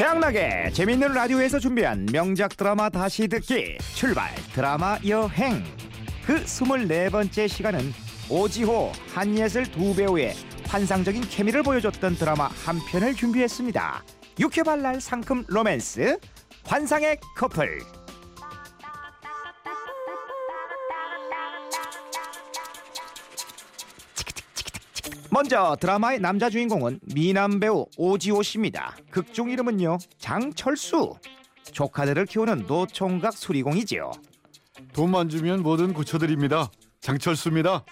최양락의 재밌는 라디오에서 준비한 명작 드라마 다시 듣기. 출발. 드라마 여행. 그 24번째 시간은 오지호 한예슬 두 배우의 환상적인 케미를 보여줬던 드라마 한 편을 준비했습니다. 육회발랄 상큼 로맨스. 환상의 커플 먼저 드라마의 남자 주인공은 미남 배우 오지호 씨입니다. 극중 이름은요 장철수. 조카들을 키우는 노총각 수리공이지요. 돈만 주면 뭐든 고쳐드립니다. 장철수입니다.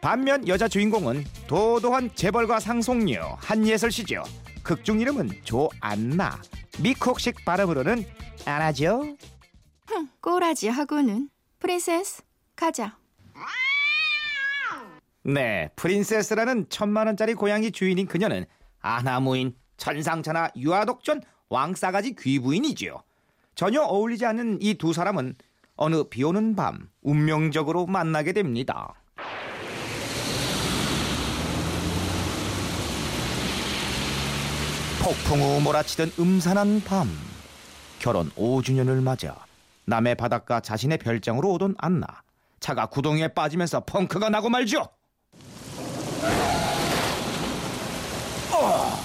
반면 여자 주인공은 도도한 재벌과 상속녀 한예슬 씨죠. 극중 이름은 조안나. 미국식 발음으로는 안하죠. 흥, 꼬라지 하고는 프린세스 가자. 네, 프린세스라는 천만 원짜리 고양이 주인인 그녀는 아나무인, 천상천하, 유아독존, 왕싸가지 귀부인이지요. 전혀 어울리지 않는 이 두 사람은 어느 비오는 밤 운명적으로 만나게 됩니다. 폭풍우 몰아치던 음산한 밤 결혼 5주년을 맞아 남해 바닷가 자신의 별장으로 오던 안나 차가 구덩이에 빠지면서 펑크가 나고 말죠. 어.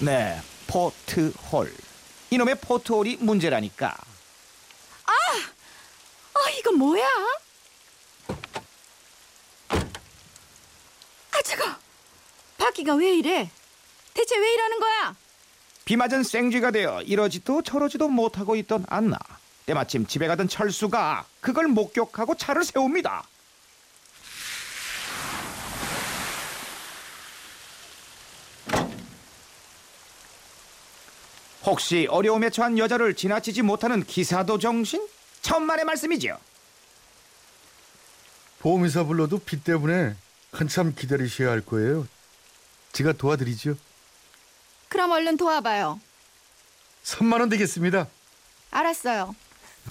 네, 포트홀. 이놈의 포트홀이 문제라니까. 아, 이건 뭐야? 아, 저거. 바퀴가 왜 이래? 대체 왜 이러는 거야? 비 맞은 생쥐가 되어 이러지도 저러지도 못하고 있던 안나. 때마침 집에 가던 철수가 그걸 목격하고 차를 세웁니다. 혹시 어려움에 처한 여자를 지나치지 못하는 기사도 정신? 천만의 말씀이지요. 보험회사 불러도 비 때문에 한참 기다리셔야 할 거예요. 제가 도와드리죠. 그럼 얼른 도와봐요. 3만 원 되겠습니다. 알았어요.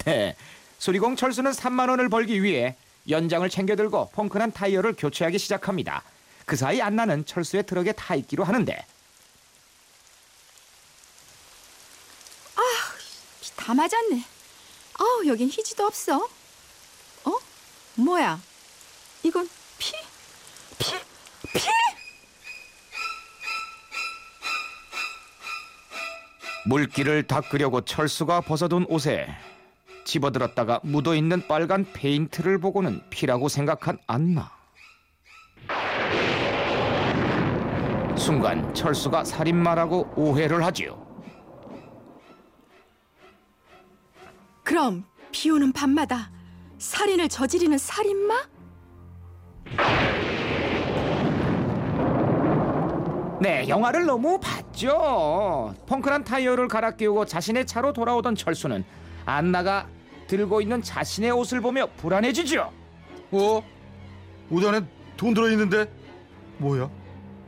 네, 수리공 철수는 3만 원을 벌기 위해 연장을 챙겨 들고 펑크난 타이어를 교체하기 시작합니다. 그 사이 안나는 철수의 트럭에 타 있기로 하는데 비 다 맞았네. 아우, 여긴 희지도 없어. 어? 뭐야? 이건 피? 피? 피? 물기를 닦으려고 철수가 벗어둔 옷에 집어들었다가 묻어있는 빨간 페인트를 보고는 피라고 생각한 안나. 순간 철수가 살인마라고 오해를 하지요. 그럼 비 오는 밤마다 살인을 저지르는 살인마? 네, 영화를 너무 봤죠. 펑크난 타이어를 갈아 끼우고 자신의 차로 돌아오던 철수는 안나가 들고 있는 자신의 옷을 보며 불안해지죠. 어? 옷 안에 돈 들어있는데? 뭐야?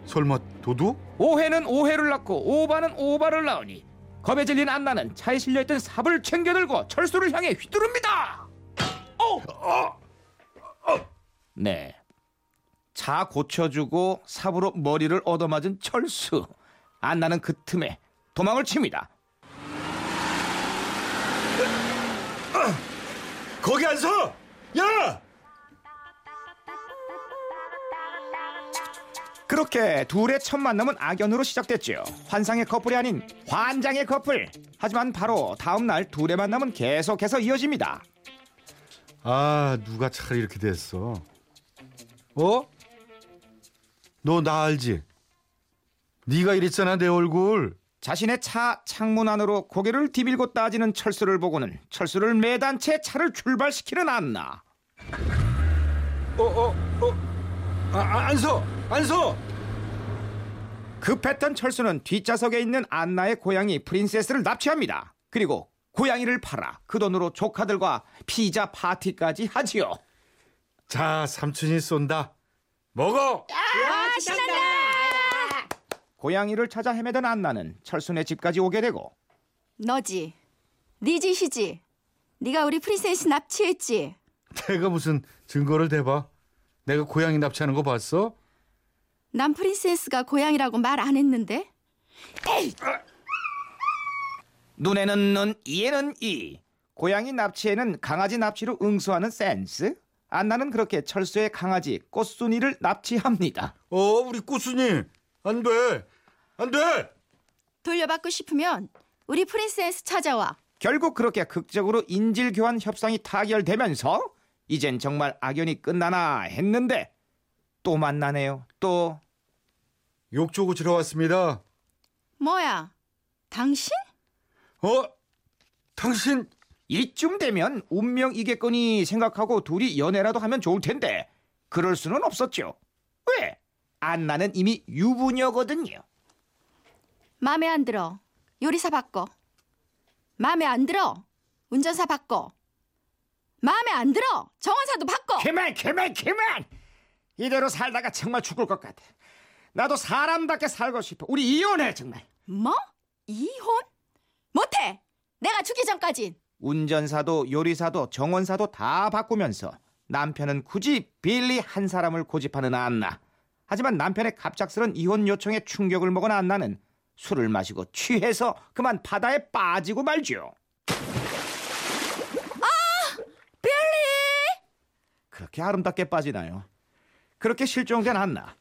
설마 도둑? 오해는 오해를 낳고 오바는 오바를 낳으니 겁에 질린 안나는 차에 실려있던 삽을 챙겨들고 철수를 향해 휘두릅니다. 어! 네. 차 고쳐주고 삽으로 머리를 얻어맞은 철수. 안나는 그 틈에 도망을 칩니다. 거기 안 서! 야! 그렇게 둘의 첫 만남은 악연으로 시작됐죠. 환상의 커플이 아닌 환장의 커플. 하지만 바로 다음 날 둘의 만남은 계속해서 이어집니다. 아, 누가 차라리 이렇게 됐어? 어? 너 나 알지? 네가 이랬잖아 내 얼굴. 자신의 차 창문 안으로 고개를 디밀고 따지는 철수를 보고는 철수를 매단 채 차를 출발시키는 안나. 어, 어, 어. 아, 아, 안 서! 안 서! 급했던 철수는 뒷좌석에 있는 안나의 고양이 프린세스를 납치합니다. 그리고 고양이를 팔아 그 돈으로 조카들과 피자 파티까지 하지요. 자, 삼촌이 쏜다. 먹어! 아, 신난다! 고양이를 찾아 헤매던 안나는 철수네 집까지 오게 되고 너지. 네 짓이지. 네가 우리 프린세스 납치했지. 내가 무슨 증거를 대봐. 내가 고양이 납치하는 거 봤어? 난 프린세스가 고양이라고 말 안 했는데. 에이! 눈에는 눈, 이에는 이. 고양이 납치에는 강아지 납치로 응수하는 센스? 안나는 그렇게 철수의 강아지 꽃순이를 납치합니다. 어, 우리 꽃순이 안 돼, 안 돼. 돌려받고 싶으면 우리 프린세스 찾아와. 결국 그렇게 극적으로 인질 교환 협상이 타결되면서 이젠 정말 악연이 끝나나 했는데 또 만나네요. 또 욕 조고 들어왔습니다. 뭐야? 당신? 어, 당신 이쯤 되면 운명이겠거니 생각하고 둘이 연애라도 하면 좋을 텐데 그럴 수는 없었죠. 왜? 안나는 이미 유부녀거든요. 마음에 안 들어. 요리사 바꿔. 마음에 안 들어. 운전사 바꿔. 마음에 안 들어. 정원사도 바꿔. 그만 그만 그만 이대로 살다가 정말 죽을 것 같아. 나도 사람답게 살고 싶어. 우리 이혼해 정말. 뭐? 이혼? 못해. 내가 죽기 전까진. 운전사도 요리사도 정원사도 다 바꾸면서 남편은 굳이 빌리 한 사람을 고집하는 안나. 하지만 남편의 갑작스런 이혼 요청에 충격을 먹은 안나는 술을 마시고 취해서 그만 바다에 빠지고 말죠. 빌리! 그렇게 아름답게 빠지나요? 그렇게 실종된 안나.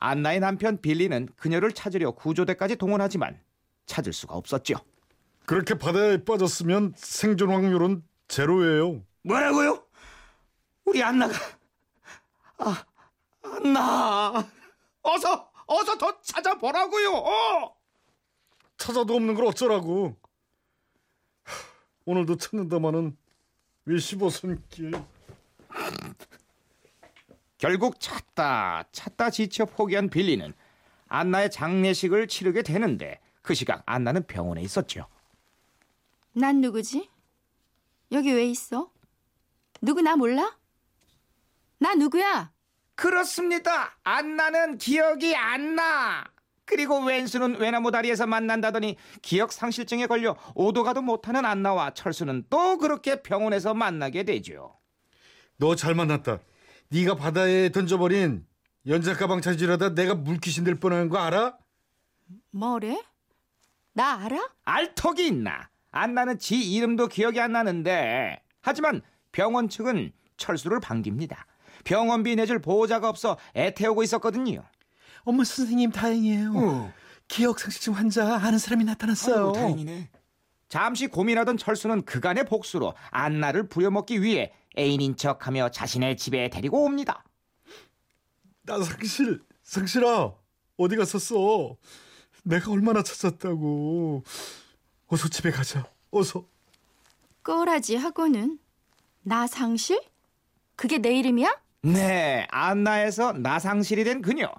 안나의 남편 빌리는 그녀를 찾으려 구조대까지 동원하지만 찾을 수가 없었죠. 그렇게 바다에 빠졌으면 생존 확률은 제로예요. 뭐라고요? 우리 안나가 아 안나 어서 어서 더 찾아보라고요. 어! 찾아도 없는 걸 어쩌라고. 하, 오늘도 찾는다마는 왜 15손길. 결국 찾다 찾다 지쳐 포기한 빌리는 안나의 장례식을 치르게 되는데 그 시각 안나는 병원에 있었죠. 난 누구지? 여기 왜 있어? 누구 나 몰라? 나 누구야? 그렇습니다. 안나는 기억이 안 나. 그리고 왼수는 외나무 다리에서 만난다더니 기억 상실증에 걸려 오도 가도 못하는 안나와 철수는 또 그렇게 병원에서 만나게 되죠. 너 잘 만났다. 네가 바다에 던져버린 연자 가방 찾으려다 내가 물귀신 될 뻔한 거 알아? 뭐래? 나 알아? 알턱이 있나? 안 나는 지 이름도 기억이 안 나는데 하지만 병원 측은 철수를 반깁니다. 병원비 내줄 보호자가 없어 애태우고 있었거든요. 어머 선생님 다행이에요. 어. 기억 상실증 환자 아는 사람이 나타났어요. 잠시 고민하던 철수는 그간의 복수로 안나를 부려먹기 위해 애인인 척하며 자신의 집에 데리고 옵니다. 나 상실, 상실아 어디 갔었어? 내가 얼마나 찾았다고. 어서 집에 가자. 어서. 꼬라지 하고는 나 상실? 그게 내 이름이야? 네, 안나에서 나상실이 된 그녀.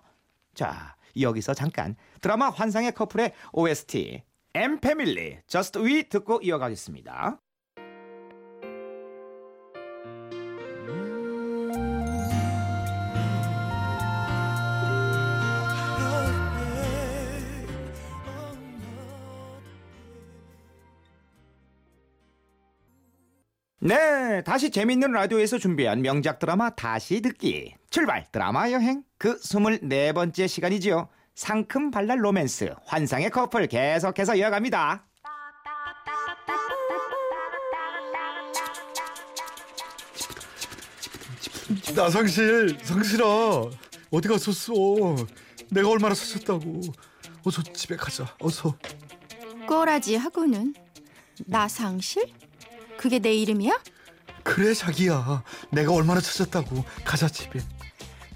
자, 여기서 잠깐 드라마 환상의 커플의 OST M 패밀리 Just We 듣고 이어가겠습니다. 네, 다시 재밌는 라디오에서 준비한 명작 드라마 다시 듣기. 출발 드라마 여행 그 24번째 시간이지요. 상큼 발랄 로맨스 환상의 커플 계속해서 이어갑니다. 나 상실, 상실아 어디 갔었어? 내가 얼마나 찾았다고. 어서 집에 가자. 어서. 꼬라지 하고는 나 상실? 그게 내 이름이야? 그래 자기야. 내가 얼마나 찾았다고. 가자 집에.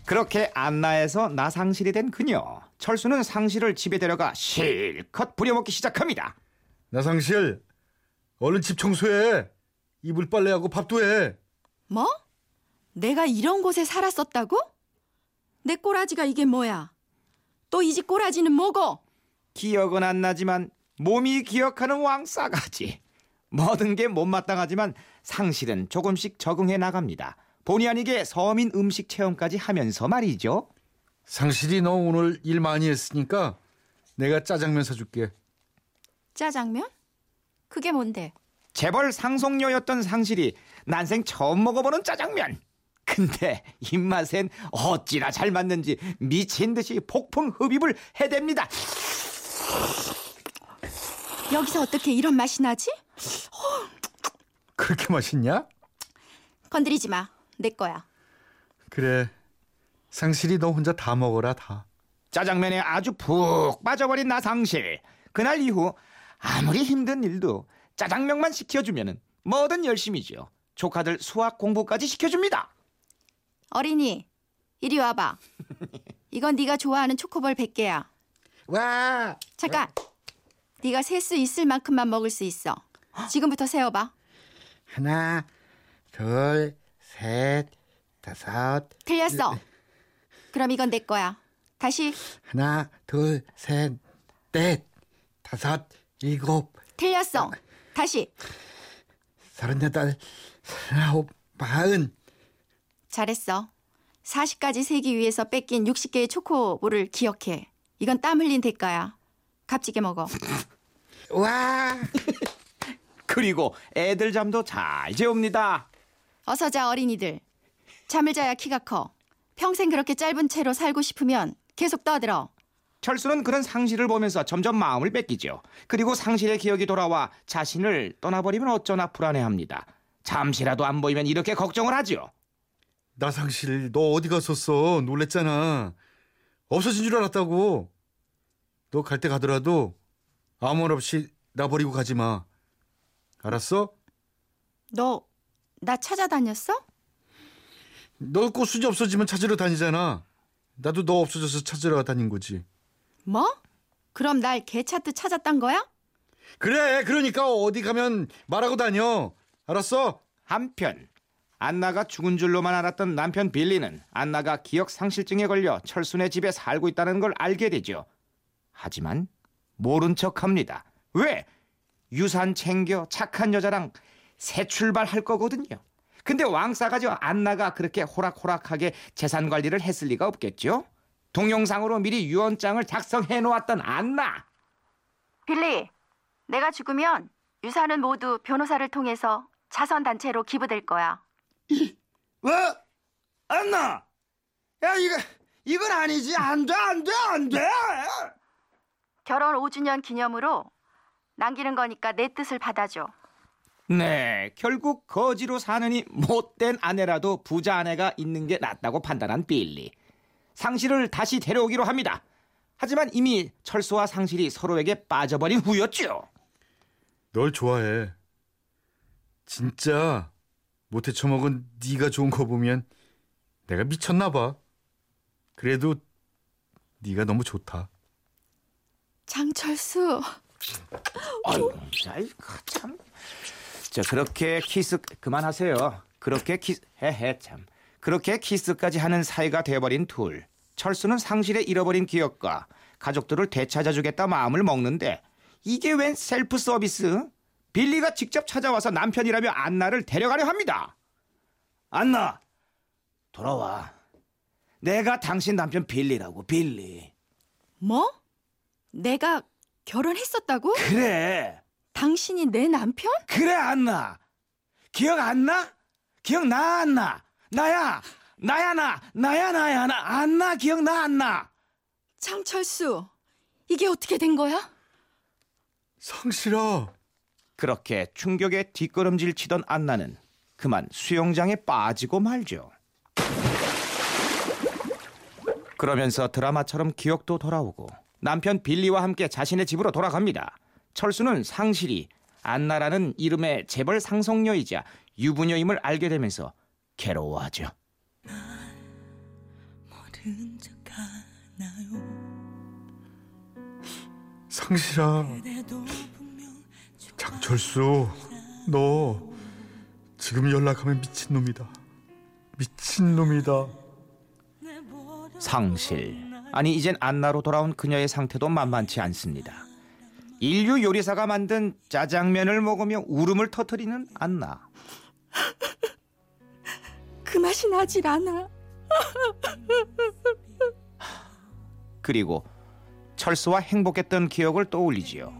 그렇게 안나에서 나 상실이 된 그녀. 철수는 상실을 집에 데려가 실컷 부려먹기 시작합니다. 나 상실, 얼른 집 청소해. 이불 빨래하고 밥도 해. 뭐? 내가 이런 곳에 살았었다고? 내 꼬라지가 이게 뭐야? 또 이 집 꼬라지는 뭐고? 기억은 안 나지만 몸이 기억하는 왕싸가지. 모든 게 못마땅하지만 상실은 조금씩 적응해 나갑니다. 본의 아니게 서민 음식 체험까지 하면서 말이죠. 상실이 너 오늘 일 많이 했으니까 내가 짜장면 사줄게. 짜장면? 그게 뭔데? 재벌 상속녀였던 상실이 난생 처음 먹어보는 짜장면. 근데 입맛엔 어찌나 잘 맞는지 미친 듯이 폭풍 흡입을 해댑니다. 여기서 어떻게 이런 맛이 나지? 그렇게 맛있냐? 건드리지 마. 내 거야. 그래. 상실이 너 혼자 다 먹어라 다. 짜장면에 아주 푹 빠져버린 나 상실. 그날 이후 아무리 힘든 일도 짜장면만 시켜주면은 뭐든 열심히죠. 조카들 수학 공부까지 시켜줍니다. 어린이, 이리 와봐. 이건 네가 좋아하는 초코볼 100개야. 와. 잠깐. 네가 셀 수 있을 만큼만 먹을 수 있어. 지금부터 세어봐. 하나, 둘, 셋, 다섯. 틀렸어. 그럼 이건 내 거야. 다시 하나, 둘, 셋, 넷, 다섯, 일곱, 틀렸어. 다시 서른여덟, 서른아홉, 마흔. 잘했어. 40까지 세기 위해서 뺏긴 60개의 초코볼을 기억해. 이건 땀 흘린 대가야. 값지게 먹어. 와. 그리고 애들 잠도 잘 재웁니다. 어서 자 어린이들. 잠을 자야 키가 커. 평생 그렇게 짧은 채로 살고 싶으면 계속 떠들어. 철수는 그런 상실을 보면서 점점 마음을 뺏기죠. 그리고 상실의 기억이 돌아와 자신을 떠나버리면 어쩌나 불안해합니다. 잠시라도 안 보이면 이렇게 걱정을 하죠. 나상실 너 어디 갔었어? 놀랬잖아. 없어진 줄 알았다고. 너 갈 때 가더라도 아무 말 없이 나 버리고 가지 마. 알았어? 너 나 찾아다녔어? 너 꽃순이 없어지면 찾으러 다니잖아. 나도 너 없어져서 찾으러 다닌 거지. 뭐? 그럼 날 개 찾듯 찾았단 거야? 그래, 그러니까 어디 가면 말하고 다녀. 알았어? 한편 안나가 죽은 줄로만 알았던 남편 빌리는 안나가 기억 상실증에 걸려 철순의 집에 살고 있다는 걸 알게 되죠. 하지만 모른 척 합니다. 왜? 유산 챙겨 착한 여자랑 새 출발할 거거든요. 근데 왕싸가지 안 나가 그렇게 호락호락하게 재산 관리를 했을 리가 없겠죠. 동영상으로 미리 유언장을 작성해 놓았던 안나. 빌리, 내가 죽으면 유산은 모두 변호사를 통해서 자선 단체로 기부될 거야. 뭐? 안나? 야 이거 이건 아니지 안 돼 안 돼 안돼 결혼 5주년 기념으로 남기는 거니까 내 뜻을 받아줘. 네, 결국 거지로 사느니 못된 아내라도 부자 아내가 있는 게 낫다고 판단한 빌리. 상실을 다시 데려오기로 합니다. 하지만 이미 철수와 상실이 서로에게 빠져버린 후였죠. 널 좋아해. 진짜 못해 처먹은 네가 좋은 거 보면 내가 미쳤나 봐. 그래도 네가 너무 좋다. 장철수, 아유, 아이, 참. 저 그렇게 키스 그만하세요. 그렇게 키스 헤헤 참. 그렇게 키스까지 하는 사이가 돼버린 둘. 철수는 상실의 잃어버린 기억과 가족들을 되찾아주겠다 마음을 먹는데 이게 웬 셀프 서비스? 빌리가 직접 찾아와서 남편이라며 안나를 데려가려 합니다. 안나, 돌아와. 내가 당신 남편 빌리라고 빌리. 뭐? 내가 결혼했었다고? 그래. 당신이 내 남편? 그래 안나 기억 안 나? 기억 나 안 나? 나야 나야 나 나야 나야 나 안나 기억 나 안 나? 장철수, 이게 어떻게 된 거야? 상실아. 그렇게 충격에 뒷걸음질 치던 안나는 그만 수영장에 빠지고 말죠. 그러면서 드라마처럼 기억도 돌아오고 남편 빌리와 함께 자신의 집으로 돌아갑니다. 철수는 상실이 안나라는 이름의 재벌 상속녀이자 유부녀임을 알게 되면서 괴로워하죠. 모른 척 하나요 상실아. 장철수. 너 지금 연락하면 미친놈이다. 미친놈이다. 상실. 아니 이젠 안나로 돌아온 그녀의 상태도 만만치 않습니다. 인류 요리사가 만든 짜장면을 먹으며 울음을 터뜨리는 안나. 그 맛이 나질 않아. 그리고 철수와 행복했던 기억을 떠올리지요.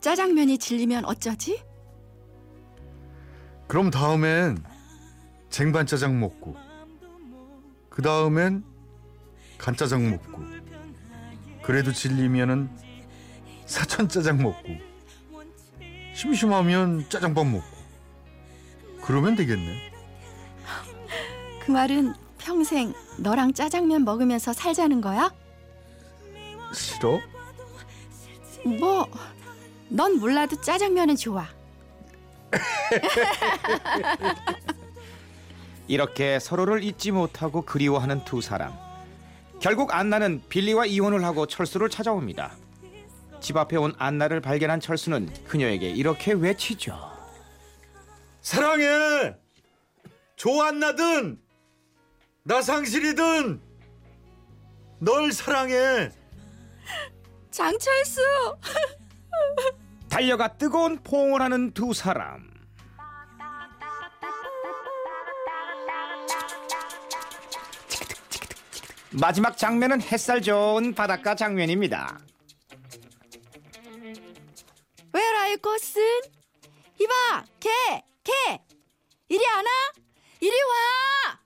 짜장면이 질리면 어쩌지? 그럼 다음엔 쟁반 짜장 먹고 그 다음엔 간짜장 먹고 그래도 질리면은 사천 짜장 먹고 심심하면 짜장밥 먹고 그러면 되겠네. 그 말은 평생 너랑 짜장면 먹으면서 살자는 거야? 싫어? 뭐, 넌 몰라도 짜장면은 좋아. 이렇게 서로를 잊지 못하고 그리워하는 두 사람. 결국 안나는 빌리와 이혼을 하고 철수를 찾아옵니다. 집 앞에 온 안나를 발견한 철수는 그녀에게 이렇게 외치죠. 사랑해. 조안나든 나상실이든 널 사랑해. 장철수! 달려가 뜨거운 포옹을 하는 두 사람. 마지막 장면은 햇살 좋은 바닷가 장면입니다. Where are you, 꽃은? 이봐, 개, 개! 이리 안 와? 이리 와!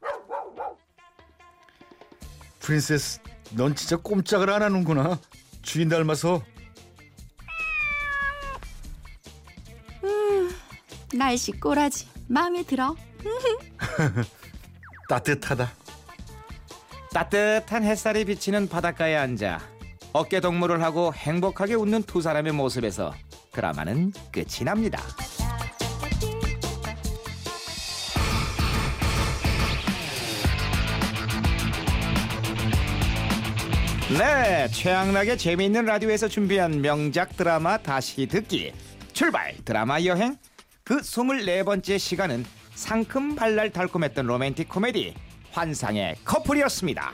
프린세스, 넌 진짜 꼼짝을 안 하는구나. 주인 닮아서 날씨 꼬라지. 마음에 들어. 따뜻하다. 따뜻한 햇살이 비치는 바닷가에 앉아 어깨 동무를 하고 행복하게 웃는 두 사람의 모습에서 드라마는 끝이 납니다. 네, 최양락의 재미있는 라디오에서 준비한 명작 드라마 다시 듣기. 출발! 드라마 여행. 그 24번째 시간은 상큼 발랄 달콤했던 로맨틱 코미디 환상의 커플이었습니다.